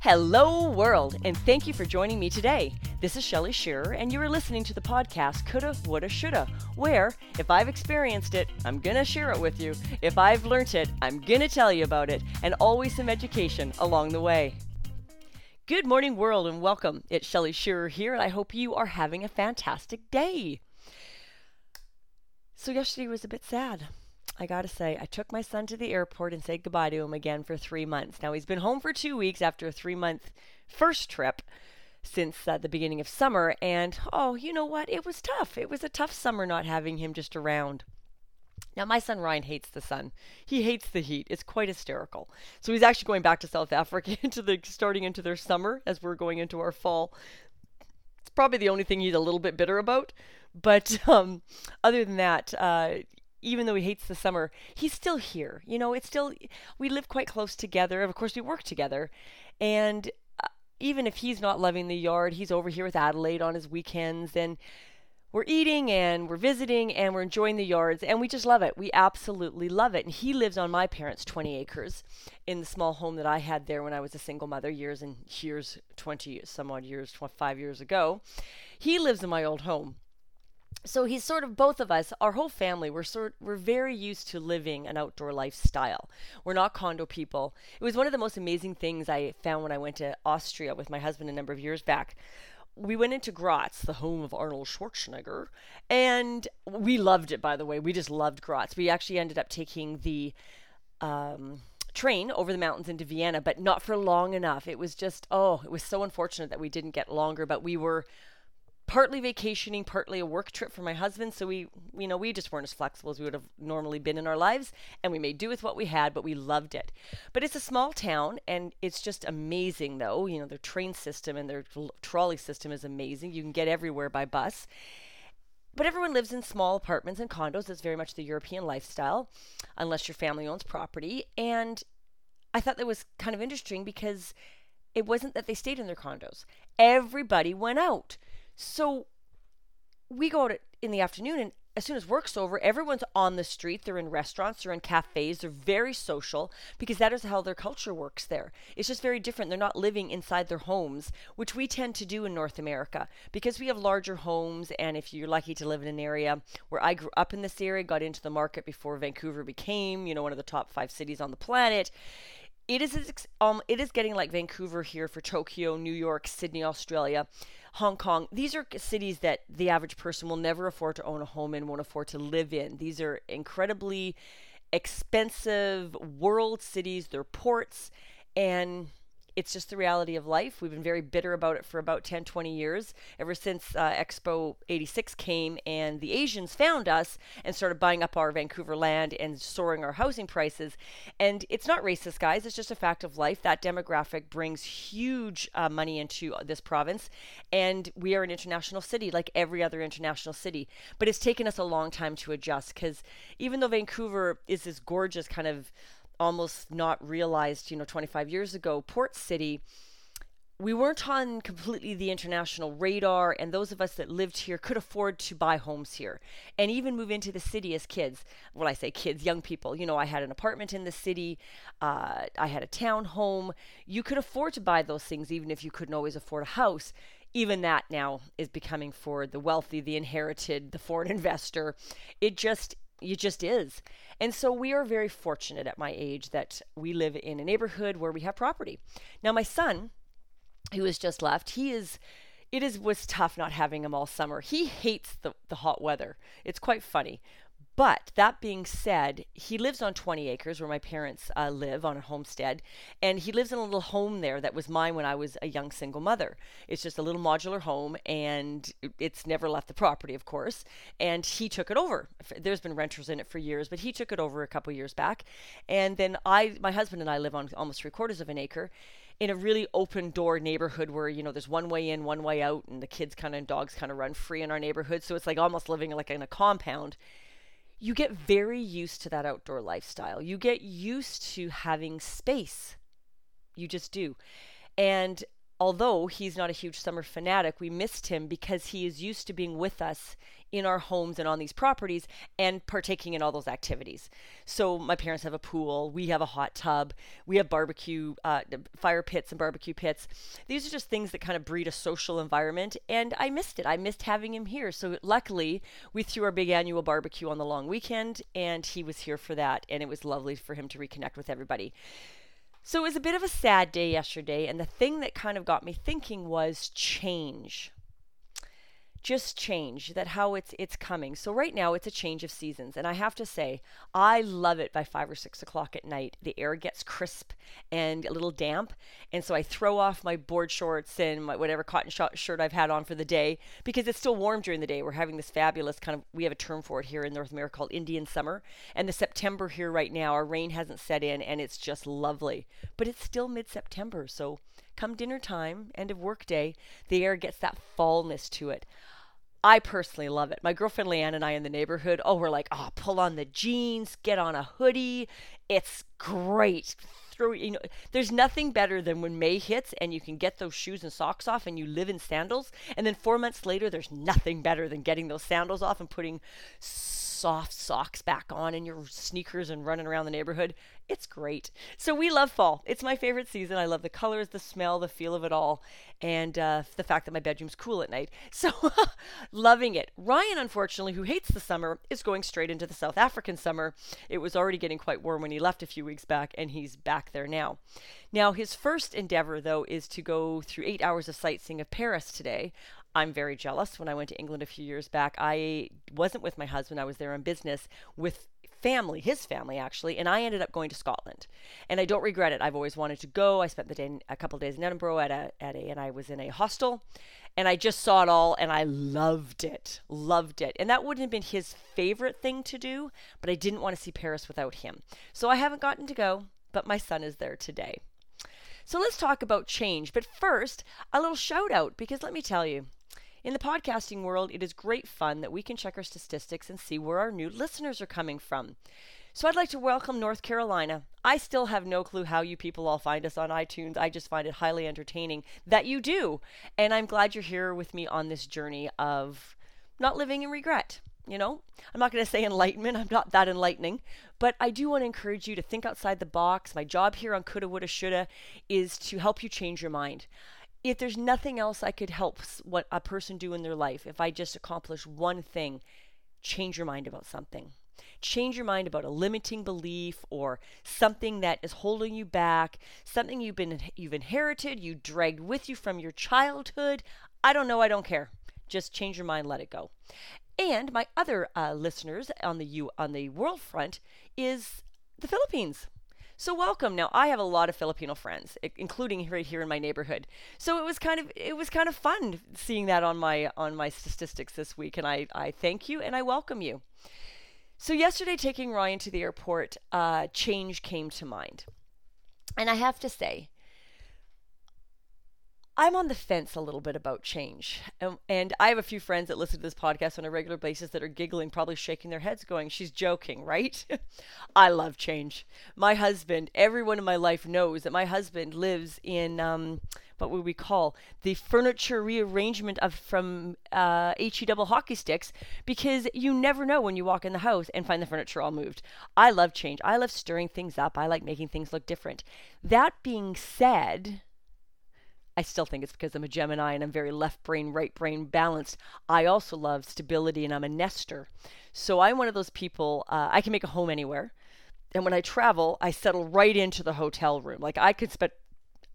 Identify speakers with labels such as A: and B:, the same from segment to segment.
A: Hello, world, and thank you for joining me today. This is Shelly Shearer, and you are listening to the podcast Coulda, Woulda, Shoulda, where if I've experienced it, I'm gonna share it with you. If I've learnt it, I'm gonna tell you about it, and always some education along the way. Good morning, world, and welcome. It's Shelly Shearer here, and I hope you are having a fantastic day. So, yesterday was a bit sad. I gotta say, I took my son to the airport and said goodbye to him again for three months. Now, he's been home for two weeks after a three month first trip since uh, the beginning of summer. And oh, you know what? It was tough. It was a tough summer not having him just around. Now, my son Ryan hates the sun. He hates the heat. It's quite hysterical. So he's actually going back to South Africa into the starting into their summer as we're going into our fall. It's probably the only thing he's a little bit bitter about. But um, other than that, uh, even though he hates the summer, he's still here. You know, it's still, we live quite close together. Of course, we work together. And uh, even if he's not loving the yard, he's over here with Adelaide on his weekends. And we're eating and we're visiting and we're enjoying the yards. And we just love it. We absolutely love it. And he lives on my parents' 20 acres in the small home that I had there when I was a single mother years and years, 20 some odd years, 25 years ago. He lives in my old home so he's sort of both of us our whole family we're sort we're very used to living an outdoor lifestyle we're not condo people it was one of the most amazing things i found when i went to austria with my husband a number of years back we went into Graz, the home of Arnold Schwarzenegger, and we loved it. By the way, we just loved Graz. We actually ended up taking the um, train over the mountains into Vienna, but not for long enough. It was just oh, it was so unfortunate that we didn't get longer. But we were partly vacationing, partly a work trip for my husband. So we, you know, we just weren't as flexible as we would have normally been in our lives, and we made do with what we had, but we loved it. But it's a small town, and it's just amazing, though. You know, their train system and their trolley system is amazing. You can get everywhere by bus. But everyone lives in small apartments and condos. It's very much the European lifestyle, unless your family owns property. And I thought that was kind of interesting because it wasn't that they stayed in their condos. Everybody went out. So we go out in the afternoon, and as soon as work's over, everyone's on the street. They're in restaurants, they're in cafes, they're very social because that is how their culture works there. It's just very different. They're not living inside their homes, which we tend to do in North America because we have larger homes. And if you're lucky to live in an area where I grew up in this area, got into the market before Vancouver became, you know, one of the top five cities on the planet, it is um it is getting like Vancouver here for Tokyo, New York, Sydney, Australia. Hong Kong. These are cities that the average person will never afford to own a home in, won't afford to live in. These are incredibly expensive world cities, they're ports, and it's just the reality of life. We've been very bitter about it for about 10, 20 years, ever since uh, Expo 86 came and the Asians found us and started buying up our Vancouver land and soaring our housing prices. And it's not racist, guys, it's just a fact of life. That demographic brings huge uh, money into this province. And we are an international city, like every other international city. But it's taken us a long time to adjust because even though Vancouver is this gorgeous kind of almost not realized, you know, 25 years ago, Port City, we weren't on completely the international radar, and those of us that lived here could afford to buy homes here and even move into the city as kids. Well, I say kids, young people. You know, I had an apartment in the city, uh, I had a town home. You could afford to buy those things even if you couldn't always afford a house. Even that now is becoming for the wealthy, the inherited, the foreign investor. It just it just is. And so we are very fortunate at my age that we live in a neighborhood where we have property. Now, my son, who has just left, he is. It is was tough not having him all summer. He hates the, the hot weather. It's quite funny. But that being said, he lives on 20 acres where my parents uh, live on a homestead, and he lives in a little home there that was mine when I was a young single mother. It's just a little modular home, and it's never left the property, of course. And he took it over. There's been renters in it for years, but he took it over a couple years back. And then I, my husband and I live on almost three quarters of an acre in a really open door neighborhood where you know there's one way in one way out and the kids kind of and dogs kind of run free in our neighborhood so it's like almost living like in a compound you get very used to that outdoor lifestyle. You get used to having space. You just do. And although he's not a huge summer fanatic, we missed him because he is used to being with us in our homes and on these properties and partaking in all those activities. So my parents have a pool, we have a hot tub, we have barbecue, uh, fire pits and barbecue pits. These are just things that kind of breed a social environment, and I missed it. I missed having him here. So luckily, we threw our big annual barbecue on the long weekend, and he was here for that, and it was lovely for him to reconnect with everybody. So it was a bit of a sad day yesterday, and the thing that kind of got me thinking was change just change that how it's it's coming. So right now it's a change of seasons and i have to say i love it by five or six o'clock at night. The air gets crisp and a little damp and so i throw off my board shorts and my whatever cotton sh- shirt i've had on for the day because it's still warm during the day. We're having this fabulous kind of we have a term for it here in north america called indian summer and the september here right now our rain hasn't set in and it's just lovely. But it's still mid-september so come dinner time end of work day the air gets that fallness to it I personally love it. My girlfriend Leanne and I in the neighborhood, oh, we're like, oh, pull on the jeans, get on a hoodie. It's great. Throw, you know, there's nothing better than when May hits and you can get those shoes and socks off and you live in sandals. And then four months later, there's nothing better than getting those sandals off and putting soft socks back on and your sneakers and running around the neighborhood. It's great. So we love fall. It's my favorite season. I love the colors, the smell, the feel of it all, and uh, the fact that my bedroom's cool at night. So loving it. Ryan, unfortunately, who hates the summer, is going straight into the South African summer. It was already getting quite warm when he left a few weeks back, and he's back there now. Now, his first endeavor, though, is to go through eight hours of sightseeing of Paris today. I'm very jealous. When I went to England a few years back, I wasn't with my husband. I was there on business with family, his family actually, and I ended up going to Scotland. And I don't regret it. I've always wanted to go. I spent the day, a couple days in Edinburgh at a at a, and I was in a hostel, and I just saw it all, and I loved it, loved it. And that wouldn't have been his favorite thing to do, but I didn't want to see Paris without him. So I haven't gotten to go, but my son is there today. So let's talk about change. But first, a little shout out because let me tell you, in the podcasting world, it is great fun that we can check our statistics and see where our new listeners are coming from. So I'd like to welcome North Carolina. I still have no clue how you people all find us on iTunes. I just find it highly entertaining that you do. And I'm glad you're here with me on this journey of not living in regret. You know, I'm not going to say enlightenment, I'm not that enlightening, but I do want to encourage you to think outside the box. My job here on Coulda, Woulda, Shoulda is to help you change your mind if there's nothing else I could help what a person do in their life, if I just accomplish one thing, change your mind about something. Change your mind about a limiting belief or something that is holding you back, something you've been you've inherited, you dragged with you from your childhood. I don't know, I don't care. Just change your mind, let it go. And my other uh, listeners on the U on the world front is the Philippines. So welcome. Now I have a lot of Filipino friends, including right here in my neighborhood. So it was kind of it was kind of fun seeing that on my on my statistics this week, and I I thank you and I welcome you. So yesterday, taking Ryan to the airport, uh, change came to mind, and I have to say, I'm on the fence a little bit about change. And I have a few friends that listen to this podcast on a regular basis that are giggling, probably shaking their heads, going, She's joking, right? I love change. My husband, everyone in my life knows that my husband lives in. Um, what would we call the furniture rearrangement of from uh, he double hockey sticks because you never know when you walk in the house and find the furniture all moved. I love change. I love stirring things up. I like making things look different. That being said, I still think it's because I'm a Gemini and I'm very left brain, right brain balanced. I also love stability and I'm a nester. So I'm one of those people, uh, I can make a home anywhere. And when I travel, I settle right into the hotel room. Like I could spend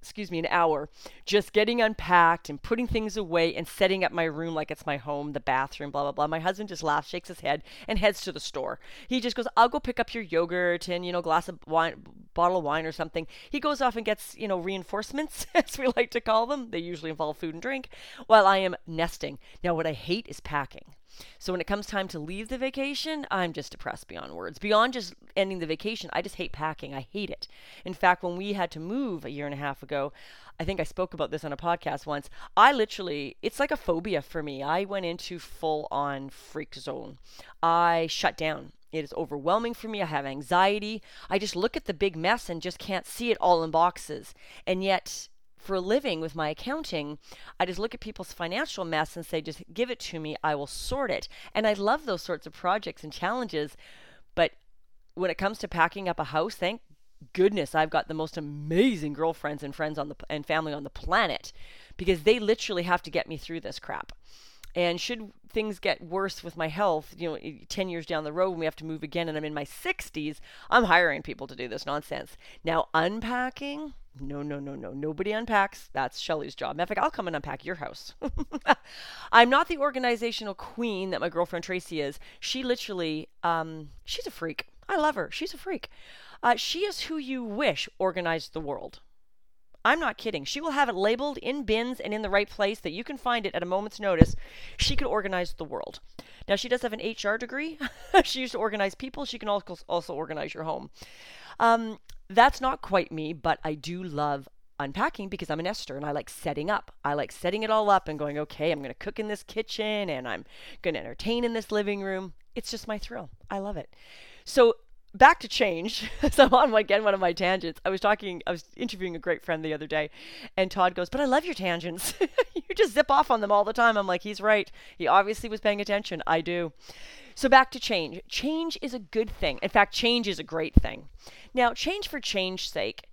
A: excuse me, an hour just getting unpacked and putting things away and setting up my room like it's my home, the bathroom, blah, blah, blah. My husband just laughs, shakes his head, and heads to the store. He just goes, I'll go pick up your yogurt and, you know, glass of wine, bottle of wine or something. He goes off and gets, you know, reinforcements, as we like to call them. They usually involve food and drink, while I am nesting. Now, what I hate is packing. So when it comes time to leave the vacation, I'm just depressed beyond words. Beyond just ending the vacation, I just hate packing. I hate it. In fact, when we had to move a year and a half ago, I think I spoke about this on a podcast once. I literally, it's like a phobia for me. I went into full on freak zone. I shut down. It is overwhelming for me. I have anxiety. I just look at the big mess and just can't see it all in boxes. And yet, for a living with my accounting, I just look at people's financial mess and say, just give it to me, I will sort it. And I love those sorts of projects and challenges. But when it comes to packing up a house, thank goodness I've got the most amazing girlfriends and friends on the and family on the planet because they literally have to get me through this crap. And should things get worse with my health, you know, 10 years down the road when we have to move again and I'm in my 60s, I'm hiring people to do this nonsense. Now, unpacking, no, no, no, no. Nobody unpacks. That's Shelly's job. Matter of fact, I'll come and unpack your house. I'm not the organizational queen that my girlfriend Tracy is. She literally, um, she's a freak. I love her. She's a freak. Uh, she is who you wish organized the world. I'm not kidding. She will have it labeled in bins and in the right place that you can find it at a moment's notice. She could organize the world. Now, she does have an HR degree. she used to organize people. She can also, also organize your home. Um, that's not quite me, but I do love unpacking because I'm a nester and I like setting up. I like setting it all up and going, okay, I'm going to cook in this kitchen and I'm going to entertain in this living room. It's just my thrill. I love it. So back to change. so on again one of my tangents. I was talking, I was interviewing a great friend the other day, and Todd goes, "But I love your tangents. you just zip off on them all the time." I'm like, "He's right. He obviously was paying attention. I do." So back to change. Change is a good thing. In fact, change is a great thing. Now, change for change's sake.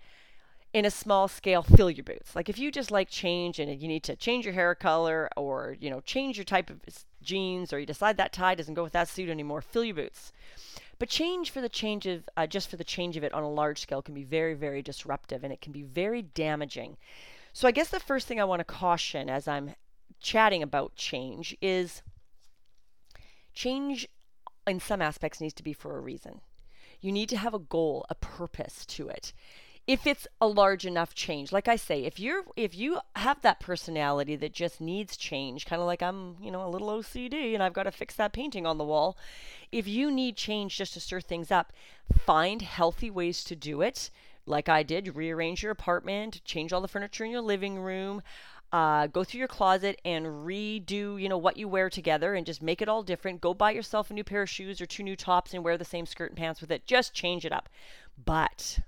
A: In a small scale, fill your boots. Like if you just like change and you need to change your hair color or, you know, change your type of jeans or you decide that tie doesn't go with that suit anymore, fill your boots. But change for the change of, uh, just for the change of it on a large scale can be very, very disruptive and it can be very damaging. So I guess the first thing I want to caution as I'm chatting about change is change in some aspects needs to be for a reason. You need to have a goal, a purpose to it if it's a large enough change like i say if you're if you have that personality that just needs change kind of like i'm you know a little ocd and i've got to fix that painting on the wall if you need change just to stir things up find healthy ways to do it like i did rearrange your apartment change all the furniture in your living room uh, go through your closet and redo you know what you wear together and just make it all different go buy yourself a new pair of shoes or two new tops and wear the same skirt and pants with it just change it up but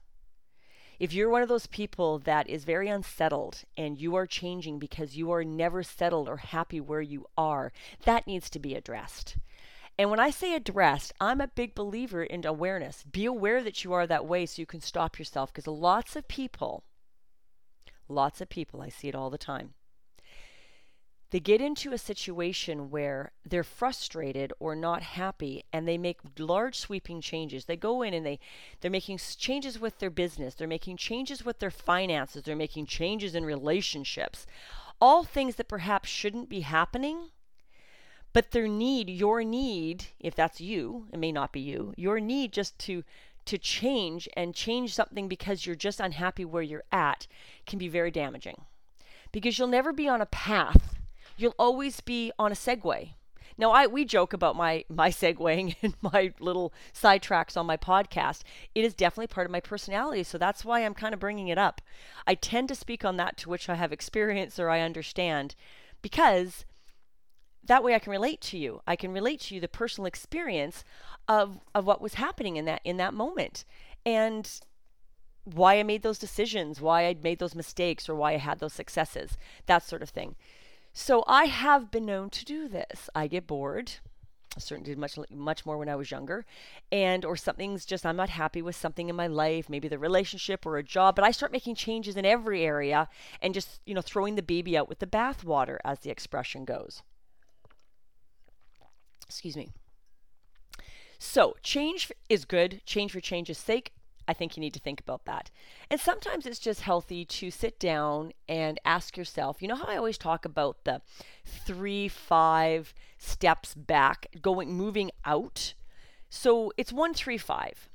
A: if you're one of those people that is very unsettled and you are changing because you are never settled or happy where you are, that needs to be addressed. And when I say addressed, I'm a big believer in awareness. Be aware that you are that way so you can stop yourself because lots of people, lots of people, I see it all the time, they get into a situation where they're frustrated or not happy and they make large sweeping changes. They go in and they they're making changes with their business. They're making changes with their finances. They're making changes in relationships. All things that perhaps shouldn't be happening but their need your need if that's you it may not be you your need just to to change and change something because you're just unhappy where you're at can be very damaging because you'll never be on a path you'll always be on a segue. Now, I we joke about my my segueing and my little sidetracks on my podcast. It is definitely part of my personality, so that's why I'm kind of bringing it up. I tend to speak on that to which I have experience or I understand, because that way I can relate to you. I can relate to you the personal experience of of what was happening in that in that moment, and why I made those decisions, why I made those mistakes, or why I had those successes, that sort of thing. So I have been known to do this. I get bored. I certainly did much much more when I was younger, and or something's just I'm not happy with something in my life, maybe the relationship or a job, but I start making changes in every area and just you know throwing the baby out with the bathwater, as the expression goes. Excuse me. So change is good. Change for change's sake. I think you need to think about that. And sometimes it's just healthy to sit down and ask yourself, you know how I always talk about the three, five steps back, going, moving out? So it's one, three, five.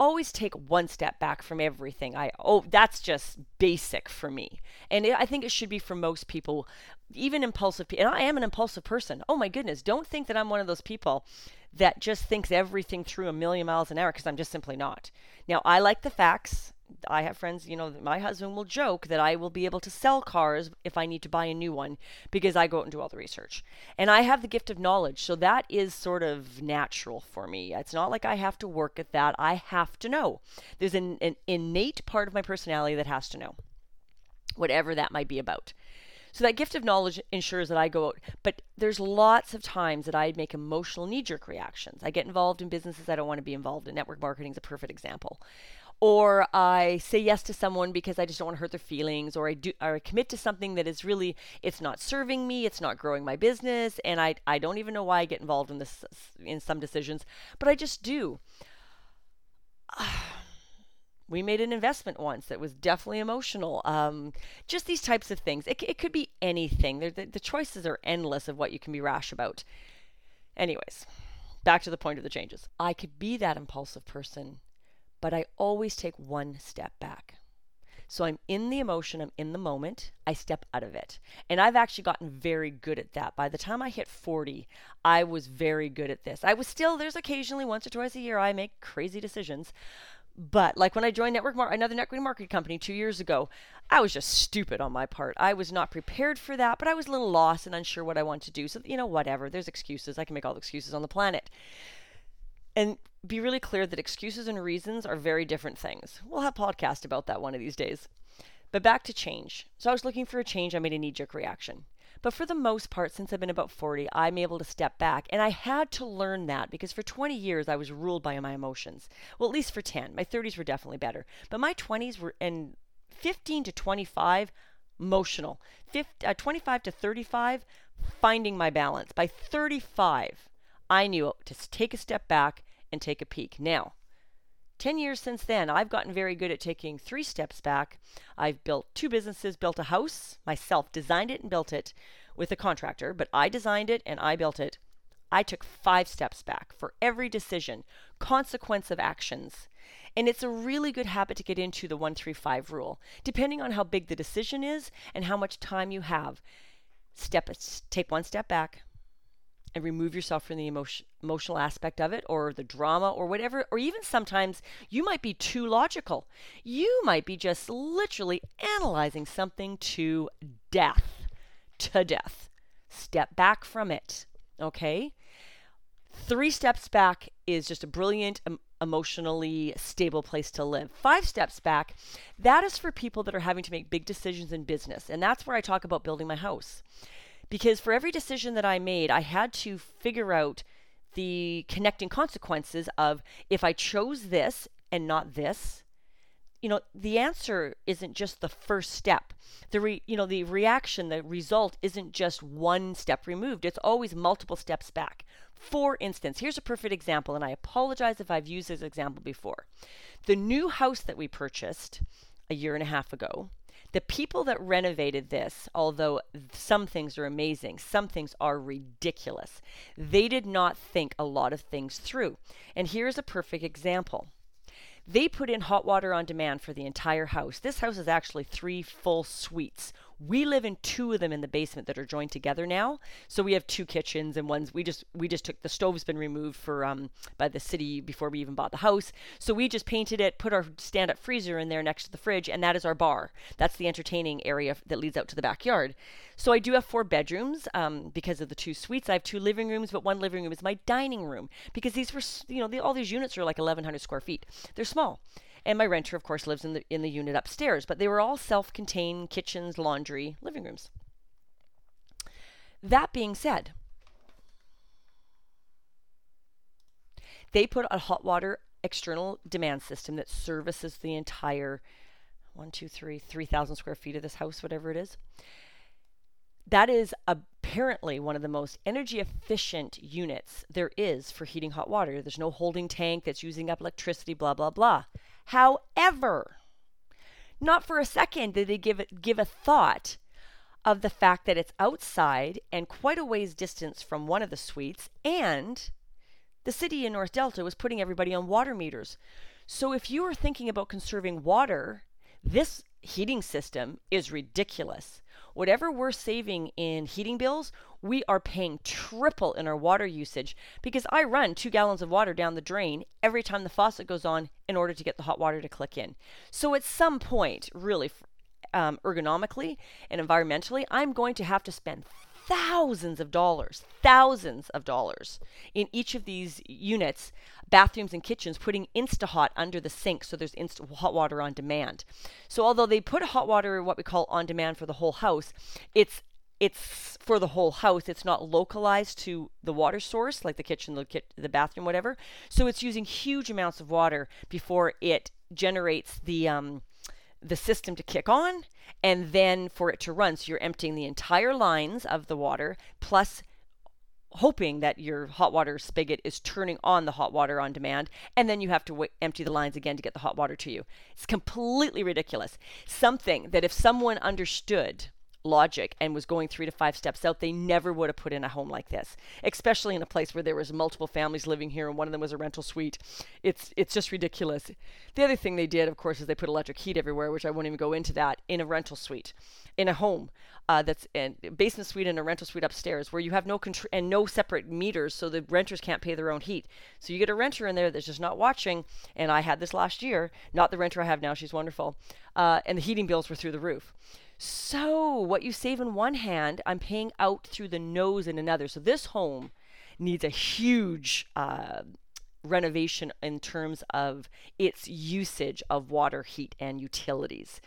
A: Always take one step back from everything. I oh that's just basic for me, and it, I think it should be for most people, even impulsive people. And I am an impulsive person. Oh my goodness! Don't think that I'm one of those people that just thinks everything through a million miles an hour because I'm just simply not. Now, I like the facts. I have friends, you know, my husband will joke that I will be able to sell cars if I need to buy a new one because I go out and do all the research. And I have the gift of knowledge. So that is sort of natural for me. It's not like I have to work at that. I have to know. There's an, an innate part of my personality that has to know. whatever that might be about. So that gift of knowledge ensures that I go out. But there's lots of times that I make emotional knee jerk reactions. I get involved in businesses I don't want to be involved in. Network marketing is a perfect example. Or I say yes to someone because I just don't want to hurt their feelings, or I do, or I commit to something that is really it's not serving me, it's not growing my business, and I I don't even know why I get involved in this in some decisions, but I just do. we made an investment once that was definitely emotional. Um, just these types of things. It, it could be anything. The, the, the choices are endless of what you can be rash about. Anyways, back to the point of the changes. I could be that impulsive person, but I always take one step back. So I'm in the emotion, I'm in the moment, I step out of it. And I've actually gotten very good at that. By the time I hit 40, I was very good at this. I was still, there's occasionally once or twice a year I make crazy decisions, but like when I joined network mar- another network marketing company two years ago, I was just stupid on my part. I was not prepared for that, but I was a little lost and unsure what I want to do. So you know, whatever. There's excuses. I can make all the excuses on the planet. And be really clear that excuses and reasons are very different things. We'll have a podcast about that one of these days. But back to change. So I was looking for a change. I made a knee jerk reaction. But for the most part, since I've been about 40, I'm able to step back. And I had to learn that because for 20 years I was ruled by my emotions. Well, at least for 10. My 30s were definitely better. But my 20s were, and 15 to 25, emotional. 50, uh, 25 to 35, finding my balance. By 35, I knew to take a step back and take a peek. Now, 10 years since then, I've gotten very good at taking three steps back. I've built two businesses, built a house, myself designed it and built it with a contractor, but I designed it and I built it. I took five steps back for every decision, consequence of actions. And it's a really good habit to get into the 135 rule. Depending on how big the decision is and how much time you have, step take one step back, and remove yourself from the emotion, emotional aspect of it or the drama or whatever. Or even sometimes you might be too logical. You might be just literally analyzing something to death. To death. Step back from it. Okay? Three steps back is just a brilliant, um, emotionally stable place to live. Five steps back, that is for people that are having to make big decisions in business. And that's where I talk about building my house because for every decision that I made, I had to figure out the connecting consequences of if I chose this and not this. You know, the answer isn't just the first step. The re, you know, the reaction, the result isn't just one step removed. It's always multiple steps back. For instance, here's a perfect example, and I apologize if I've used this example before. The new house that we purchased a year and a half ago, the people that renovated this, although some things are amazing, some things are ridiculous, they did not think a lot of things through. And here's a perfect example. They put in hot water on demand for the entire house. This house is actually three full suites we live in two of them in the basement that are joined together now. So we have two kitchens and one's we just we just took the stove's been removed for um by the city before we even bought the house. So we just painted it, put our stand-up freezer in there next to the fridge, and that is our bar. That's the entertaining area that leads out to the backyard. So I do have four bedrooms um, because of the two suites. I have two living rooms, but one living room is my dining room because these were you know the, all these units are like 1,100 square feet. They're small. And my renter, of course, lives in the in the unit upstairs. But they were all self-contained kitchens, laundry, living rooms. That being said, they put a hot water external demand system that services the entire one, two, three, three thousand square feet of this house, whatever it is. That is apparently one of the most energy efficient units there is for heating hot water. There's no holding tank that's using up electricity, blah, blah, blah. However, not for a second did they give give a thought of the fact that it's outside and quite a ways distance from one of the suites and the city in North Delta was putting everybody on water meters. So if you are thinking about conserving water, this heating system is ridiculous. Whatever we're saving in heating bills, we are paying triple in our water usage because I run two gallons of water down the drain every time the faucet goes on in order to get the hot water to click in. So at some point, really, um, ergonomically and environmentally, I'm going to have to spend thousands of dollars, thousands of dollars in each of these units, bathrooms and kitchens, putting InstaHot under the sink so there's insta hot water on demand. So although they put hot water, what we call on demand for the whole house, it's it's for the whole house. It's not localized to the water source, like the kitchen, the, kit, the bathroom, whatever. So it's using huge amounts of water before it generates the um, the system to kick on and then for it to run. So you're emptying the entire lines of the water plus hoping that your hot water spigot is turning on the hot water on demand and then you have to empty the lines again to get the hot water to you. It's completely ridiculous. Something that if someone understood logic and was going three to five steps out, they never would have put in a home like this, especially in a place where there was multiple families living here and one of them was a rental suite. It's it's just ridiculous. The other thing they did, of course, is they put electric heat everywhere, which I won't even go into that in a rental suite, in a home. Uh, that's a basement suite and a rental suite upstairs where you have no control and no separate meters so the renters can't pay their own heat so you get a renter in there that's just not watching and i had this last year not the renter i have now she's wonderful uh, and the heating bills were through the roof so, what you save in one hand, I'm paying out through the nose in another. So, this home needs a huge uh, renovation in terms of its usage of water, heat, and utilities.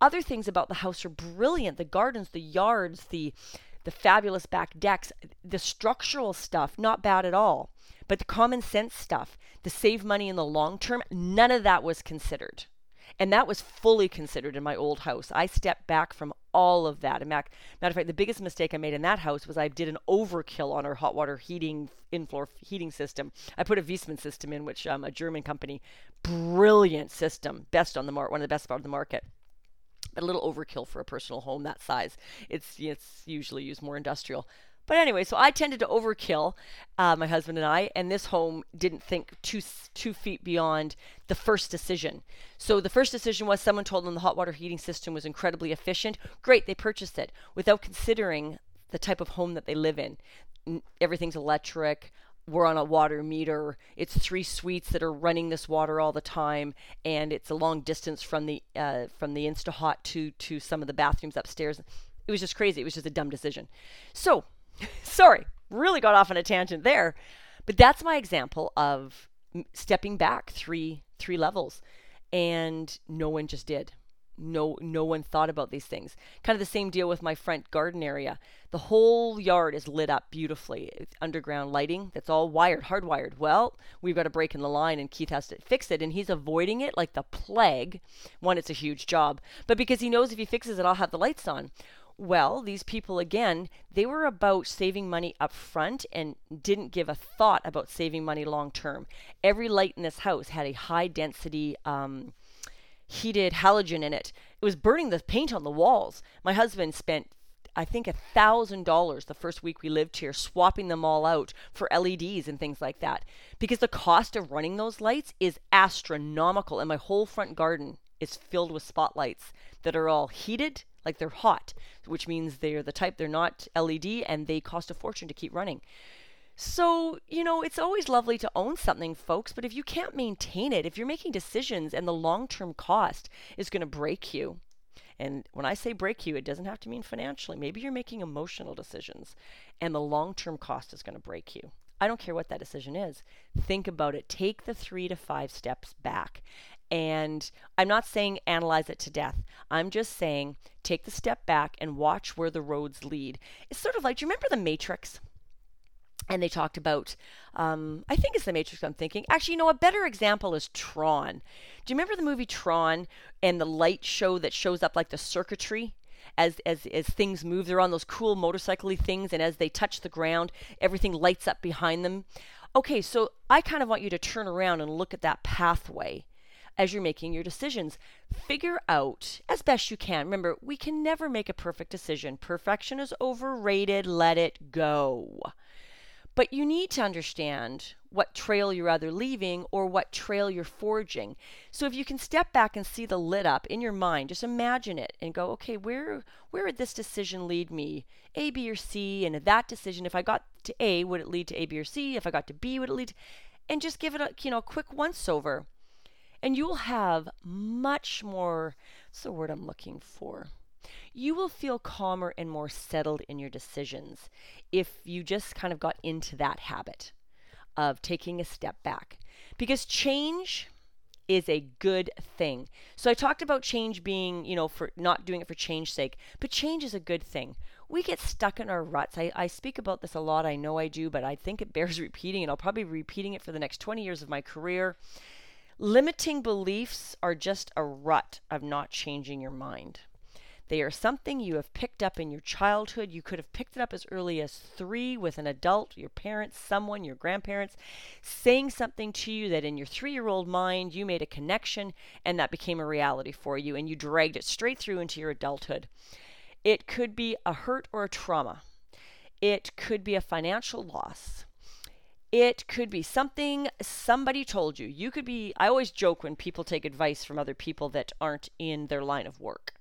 A: Other things about the house are brilliant the gardens, the yards, the the fabulous back decks, the structural stuff, not bad at all. But the common sense stuff, the save money in the long term, none of that was considered. And that was fully considered in my old house. I stepped back from all of that. Matter of fact, the biggest mistake I made in that house was I did an overkill on our hot water heating in-floor heating system. I put a Viessmann system in, which um, a German company, brilliant system, best on the market, one of the best on the market. A little overkill for a personal home that size. It's it's usually used more industrial. But anyway, so I tended to overkill, uh, my husband and I, and this home didn't think two two feet beyond the first decision. So the first decision was someone told them the hot water heating system was incredibly efficient. Great, they purchased it without considering the type of home that they live in. Everything's electric. We're on a water meter. It's three suites that are running this water all the time, and it's a long distance from the uh, from the InstaHot to to some of the bathrooms upstairs. It was just crazy. It was just a dumb decision. So Sorry, really got off on a tangent there. But that's my example of stepping back three three levels and no one just did. No no one thought about these things. Kind of the same deal with my front garden area. The whole yard is lit up beautifully. It's underground lighting that's all wired, hardwired. Well, we've got a break in the line and Keith has to fix it and he's avoiding it like the plague. One, it's a huge job, but because he knows if he fixes it I'll have the lights on. Well, these people, again, they were about saving money up front and didn't give a thought about saving money long term. Every light in this house had a high density um, heated halogen in it. It was burning the paint on the walls. My husband spent I think a thousand dollars the first week we lived here, swapping them all out for LEDs and things like that. Because the cost of running those lights is astronomical, and my whole front garden is filled with spotlights that are all heated like they're hot, which means they're the type they're not LED and they cost a fortune to keep running. So, you know, it's always lovely to own something, folks, but if you can't maintain it, if you're making decisions and the long term cost is going to break you, and when I say break you, it doesn't have to mean financially. Maybe you're making emotional decisions and the long term cost is going to break you. I don't care what that decision is. Think about it. Take the three to five steps back and I'm not saying analyze it to death. I'm just saying take the step back and watch where the roads lead. It's sort of like, do you remember the Matrix? And they talked about, um, I think it's the Matrix I'm thinking. Actually, you know, a better example is Tron. Do you remember the movie Tron and the light show that shows up like the circuitry? as as as things move. They're on those cool motorcycly things, and as they touch the ground, everything lights up behind them. Okay, so I kind of want you to turn around and look at that pathway as you're making your decisions. Figure out as best you can. Remember, we can never make a perfect decision. Perfection is overrated. Let it go. But you need to understand what trail you're either leaving or what trail you're forging. So if you can step back and see the lit up in your mind, just imagine it and go, okay, where where would this decision lead me? A, B, or C? And that decision, if I got to A, would it lead to A, B, or C? If I got to B, would it lead to and just give it a you know a quick once over and you'll have much more what's the word I'm looking for? You will feel calmer and more settled in your decisions if you just kind of got into that habit of taking a step back. Because change is a good thing. So I talked about change being, you know, for not doing it for change's sake, but change is a good thing. We get stuck in our ruts. I, I speak about this a lot. I know I do, but I think it bears repeating, and I'll probably be repeating it for the next 20 years of my career. Limiting beliefs are just a rut of not changing your mind. They are something you have picked up in your childhood. You could have picked it up as early as three with an adult, your parents, someone, your grandparents, saying something to you that in your three year old mind you made a connection and that became a reality for you and you dragged it straight through into your adulthood. It could be a hurt or a trauma, it could be a financial loss. It could be something somebody told you. You could be, I always joke when people take advice from other people that aren't in their line of work.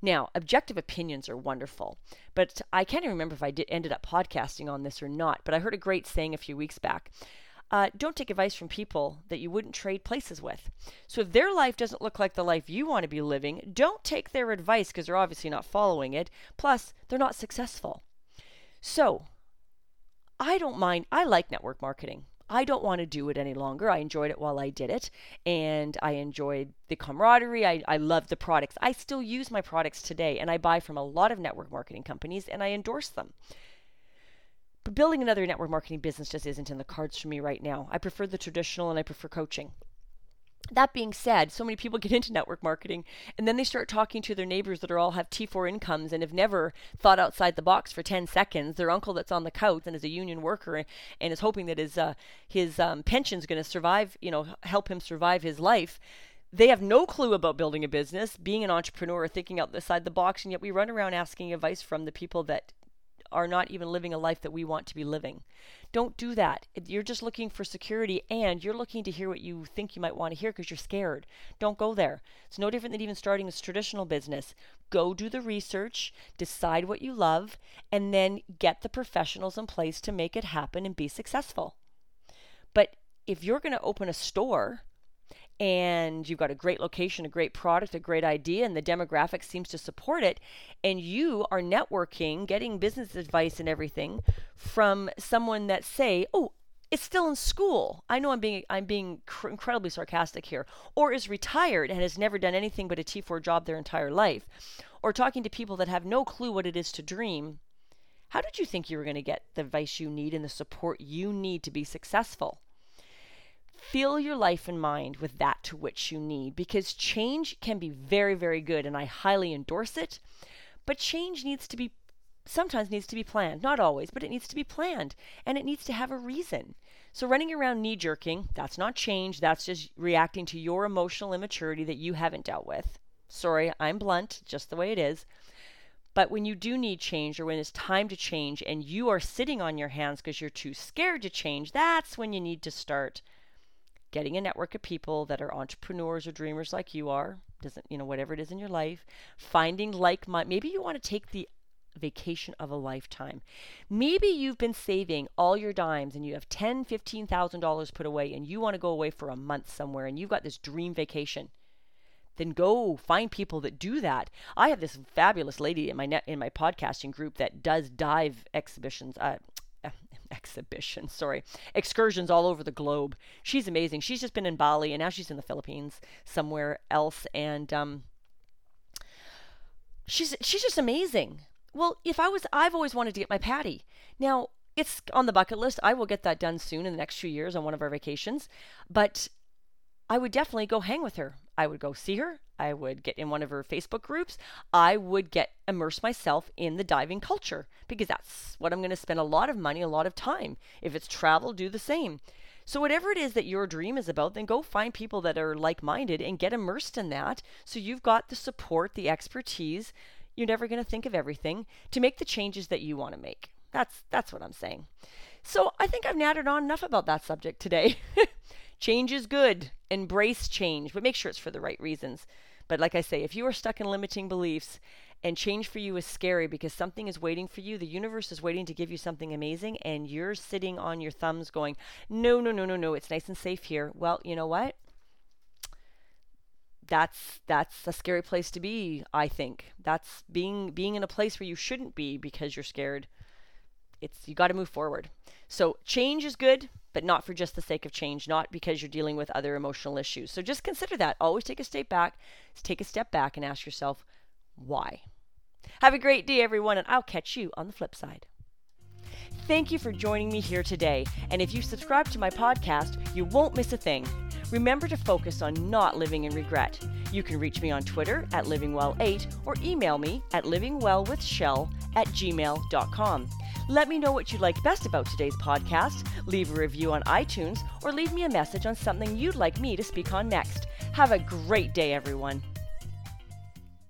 A: Now, objective opinions are wonderful, but I can't even remember if I did ended up podcasting on this or not. But I heard a great saying a few weeks back. Uh, don't take advice from people that you wouldn't trade places with. So if their life doesn't look like the life you want to be living, don't take their advice because they're obviously not following it. Plus, they're not successful. So I don't mind. I like network marketing. I don't want to do it any longer. I enjoyed it while I did it, and I enjoyed the camaraderie. I, I love the products. I still use my products today, and I buy from a lot of network marketing companies, and I endorse them. But building another network marketing business just isn't in the cards for me right now. I prefer the traditional, and I prefer coaching that being said, so many people get into network marketing and then they start talking to their neighbors that are all have T4 incomes and have never thought outside the box for 10 seconds. Their uncle that's on the couch and is a union worker and is hoping that his uh, his um, pension's going to survive, you know, help him survive his life. They have no clue about building a business, being an entrepreneur, thinking outside the box, and yet we run around asking advice from the people that are not even living a life that we want to be living. Don't do that. You're just looking for security and you're looking to hear what you think you might want to hear because you're scared. Don't go there. It's no different than even starting a traditional business. Go do the research, decide what you love, and then get the professionals in place to make it happen and be successful. But if you're going to open a store, and you've got a great location, a great product, a great idea, and the demographic seems to support it, and you are networking, getting business advice and everything from someone that say, "Oh, it's still in school." I know I'm being I'm being cr- incredibly sarcastic here, or is retired and has never done anything but a T4 job their entire life, or talking to people that have no clue what it is to dream. How did you think you were going to get the advice you need and the support you need to be successful? Fill your life and mind with that to which you need because change can be very, very good and I highly endorse it. But change needs to be sometimes needs to be planned. Not always, but it needs to be planned and it needs to have a reason. So running around knee jerking, that's not change, that's just reacting to your emotional immaturity that you haven't dealt with. Sorry, I'm blunt, just the way it is. But when you do need change or when it's time to change and you are sitting on your hands because you're too scared to change, that's when you need to start getting a network of people that are entrepreneurs or dreamers like you are, doesn't, you know, whatever it is in your life, finding like. Maybe you want to take the vacation of a lifetime. Maybe you've been saving all your dimes and you have ten, fifteen thousand dollars put away and you want to go away for a month somewhere and you've got this dream vacation. Then go find people that do that. I have this fabulous lady in my net in my podcasting group that does dive exhibitions, uh, exhibition, sorry, excursions all over the globe. She's amazing. She's just been in Bali and now she's in the Philippines, somewhere else, and um, she's she's just amazing. Well, if I was, I've always wanted to get my PADI. Now it's on the bucket list. I will get that done soon in the next few years on one of our vacations, but I would definitely go hang with her. I would go see her. I would get in one of her Facebook groups. I would get immerse myself in the diving culture because that's what I'm going to spend a lot of money, a lot of time. If it's travel, do the same. So whatever it is that your dream is about, then go find people that are like-minded and get immersed in that. So you've got the support, the expertise. You're never going to think of everything to make the changes that you want to make. That's that's what I'm saying. So I think I've nattered on enough about that subject today. Change is good. Embrace change, but make sure it's for the right reasons. But like I say, if you are stuck in limiting beliefs and change for you is scary because something is waiting for you, the universe is waiting to give you something amazing, and you're sitting on your thumbs going, no, no, no, no, no, it's nice and safe here. Well, you know what? that's that's a scary place to be, I think. That's being being in a place where you shouldn't be because you're scared. It's you got to move forward. So change is good, but not for just the sake of change, not because you're dealing with other emotional issues. So just consider that. Always take a step back, take a step back and ask yourself why. Have a great day everyone and I'll catch you on the flip side. Thank you for joining me here today. And if you subscribe to my podcast, you won't miss a thing. Remember to focus on not living in regret. You can reach me on Twitter at livingwell8 or email me at livingwellwithshell at gmail.com. Let me know what you liked best about today's podcast, leave a review on iTunes, or leave me a message on something you'd like me to speak on next. Have a great day, everyone.